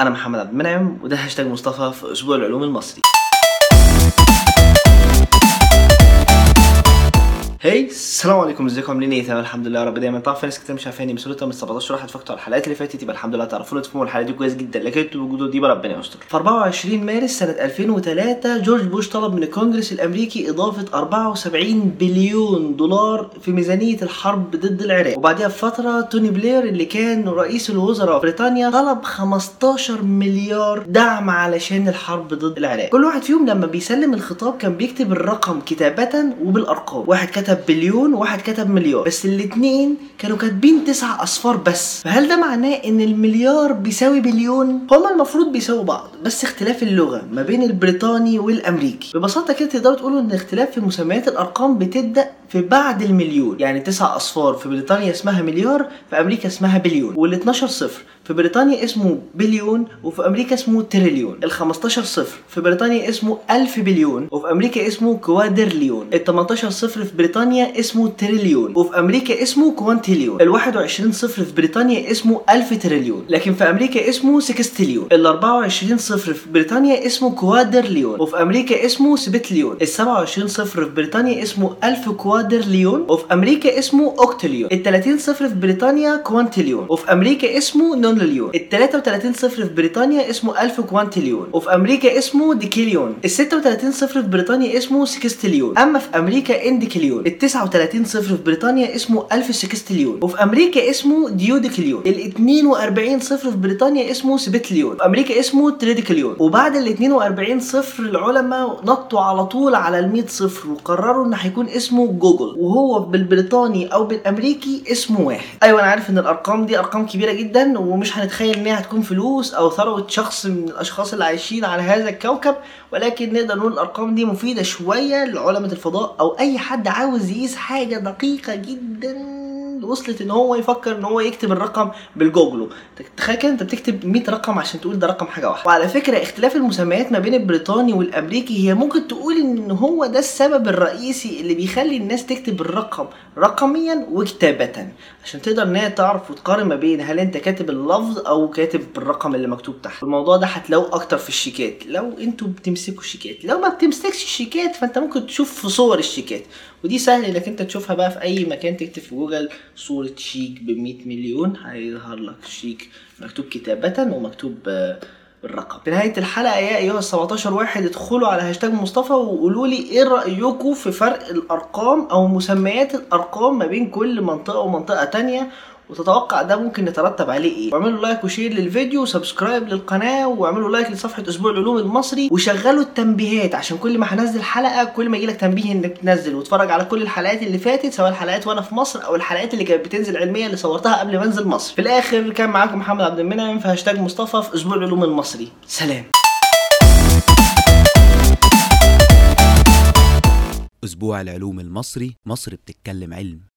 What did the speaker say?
أنا محمد عبد المنعم وده هاشتاج مصطفى في أسبوع العلوم المصري. Hi السلام عليكم ازيكم؟ عاملين إيه؟ تمام الحمد لله يا رب. دايما طبعا في ناس كتير مش عارفاني مسؤوليتها من 17 واحد فكتوا على الحلقات اللي فاتت يبقى الحمد لله تعرفون تفهموا الحلقة دي كويس جدا. لكن وجودوا دي ربنا يستر. في 24 مارس سنة 2003 جورج بوش طلب من الكونجرس الأمريكي إضافة 74 بليون دولار في ميزانية الحرب ضد العراق. وبعدها بفترة توني بلير اللي كان رئيس الوزراء في بريطانيا طلب 15 مليار دعم علشان الحرب ضد العراق. كل واحد فيهم لما بيسلم الخطاب كان بيكتب الرقم كتابة وبالأرقام. واحد كتب بليون وواحد كتب مليار. بس الاتنين كانوا كاتبين تسع أصفار بس. فهل ده معناه إن المليار بيساوي بليون؟ هما المفروض بيساووا بعض بس اختلاف اللغة ما بين البريطاني والأمريكي. ببساطة كده تقدروا تقولوا إن اختلاف في مسميات الأرقام بتبدأ في بعد المليون. يعني تسع أصفار في بريطانيا اسمها مليار في أمريكا اسمها بليون. وال 12 صفر في بريطانيا اسمه بليون وفي أمريكا اسمه تريليون. ال 15 صفر في بريطانيا اسمه 1000 بليون وفي أمريكا اسمه كوادرليون. ال 18 صفر في بريطانيا اسمه تريليون وفي أمريكا اسمه كوانتيليون. ال 21 صفر في بريطانيا اسمه 1000 تريليون. لكن في أمريكا اسمه سكستليون ال 24 صفر في بريطانيا اسمه كوادرليون. وفي أمريكا اسمه سبتليون. ال 27 صفر في بريطانيا اسمه 1000 كوادرليون. وفي أمريكا اسمه أوكتليون. ال 30 صفر في بريطانيا كوانتيليون. وفي أمريكا اسمه نونليون. ال 33 صفر في بريطانيا اسمه 1000 كوانتيليون. وفي أمريكا اسمه ديكيليون. ال 36 صفر في بريطانيا اسمه سكستليون أما في أمريكا انديكليون ال 39 صفر في بريطانيا اسمه 1000 سكستليون وفي أمريكا اسمه ديوديكليون ال 42 صفر في بريطانيا اسمه سبتليون في أمريكا اسمه تريديكليون وبعد ال 42 صفر العلماء نطوا على طول على ال 100 صفر وقرروا إن هيكون اسمه جوجل. وهو بالبريطاني أو بالأمريكي اسمه واحد. أيوه أنا عارف إن الأرقام دي أرقام كبيرة جدا ومش هنتخيل ان هي هتكون فلوس أو ثروة شخص من الأشخاص اللي عايشين على هذا الكوكب. ولكن نقدر نقول الأرقام دي مفيدة شوية لعلماء الفضاء أو أي حد عاوز يقيس حاجة دقيقة جدا. وصلت إن هو يفكر إن هو يكتب الرقم بالجوجلو تخيل كده أنت بتكتب 100 رقم عشان تقول ده رقم حاجة واحدة. وعلى فكرة اختلاف المسميات ما بين البريطاني والأمريكي هي ممكن تقول إن هو ده السبب الرئيسي اللي بيخلي الناس تكتب الرقم رقميا وكتابه عشان تقدر إن هي تعرف وتقارن ما بين هل أنت كاتب اللفظ أو كاتب الرقم اللي مكتوب تحت. الموضوع ده هتلاقوه أكتر في الشيكات. لو أنتوا بتمسكوا الشيكات لو ما بتمسكش الشيكات فأنت ممكن تشوف في صور الشيكات. ودي سهل إنك أنت تشوفها بقى في أي مكان تكتب في جوجل. صورة شيك ب 100 مليون هيظهر لك شيك مكتوب كتابة ومكتوب آه، بالرقم في نهاية الحلقة يا أيها ال 17 واحد ادخلوا على هاشتاج مصطفى وقولوا لي إيه رأيكم في فرق الأرقام أو مسميات الأرقام ما بين كل منطقة ومنطقة تانية؟ وتتوقع ده ممكن يترتب عليه إيه. واعملوا like و share للفيديو و subscribe للقناة واعملوا like لصفحة أسبوع العلوم المصري وشغلوا التنبيهات عشان كل ما هنزل حلقة كل ما يجيلك تنبيه إنك تنزل. واتفرج على كل الحلقات اللي فاتت سواء الحلقات وأنا في مصر أو الحلقات اللي كانت بتنزل علميه اللي صورتها قبل ما أنزل مصر. في الآخر كان معاكم محمد عبد المنعم في هاشتاج مصطفى في أسبوع العلوم المصري. سلام. أسبوع العلوم المصري مصر بتتكلم علم.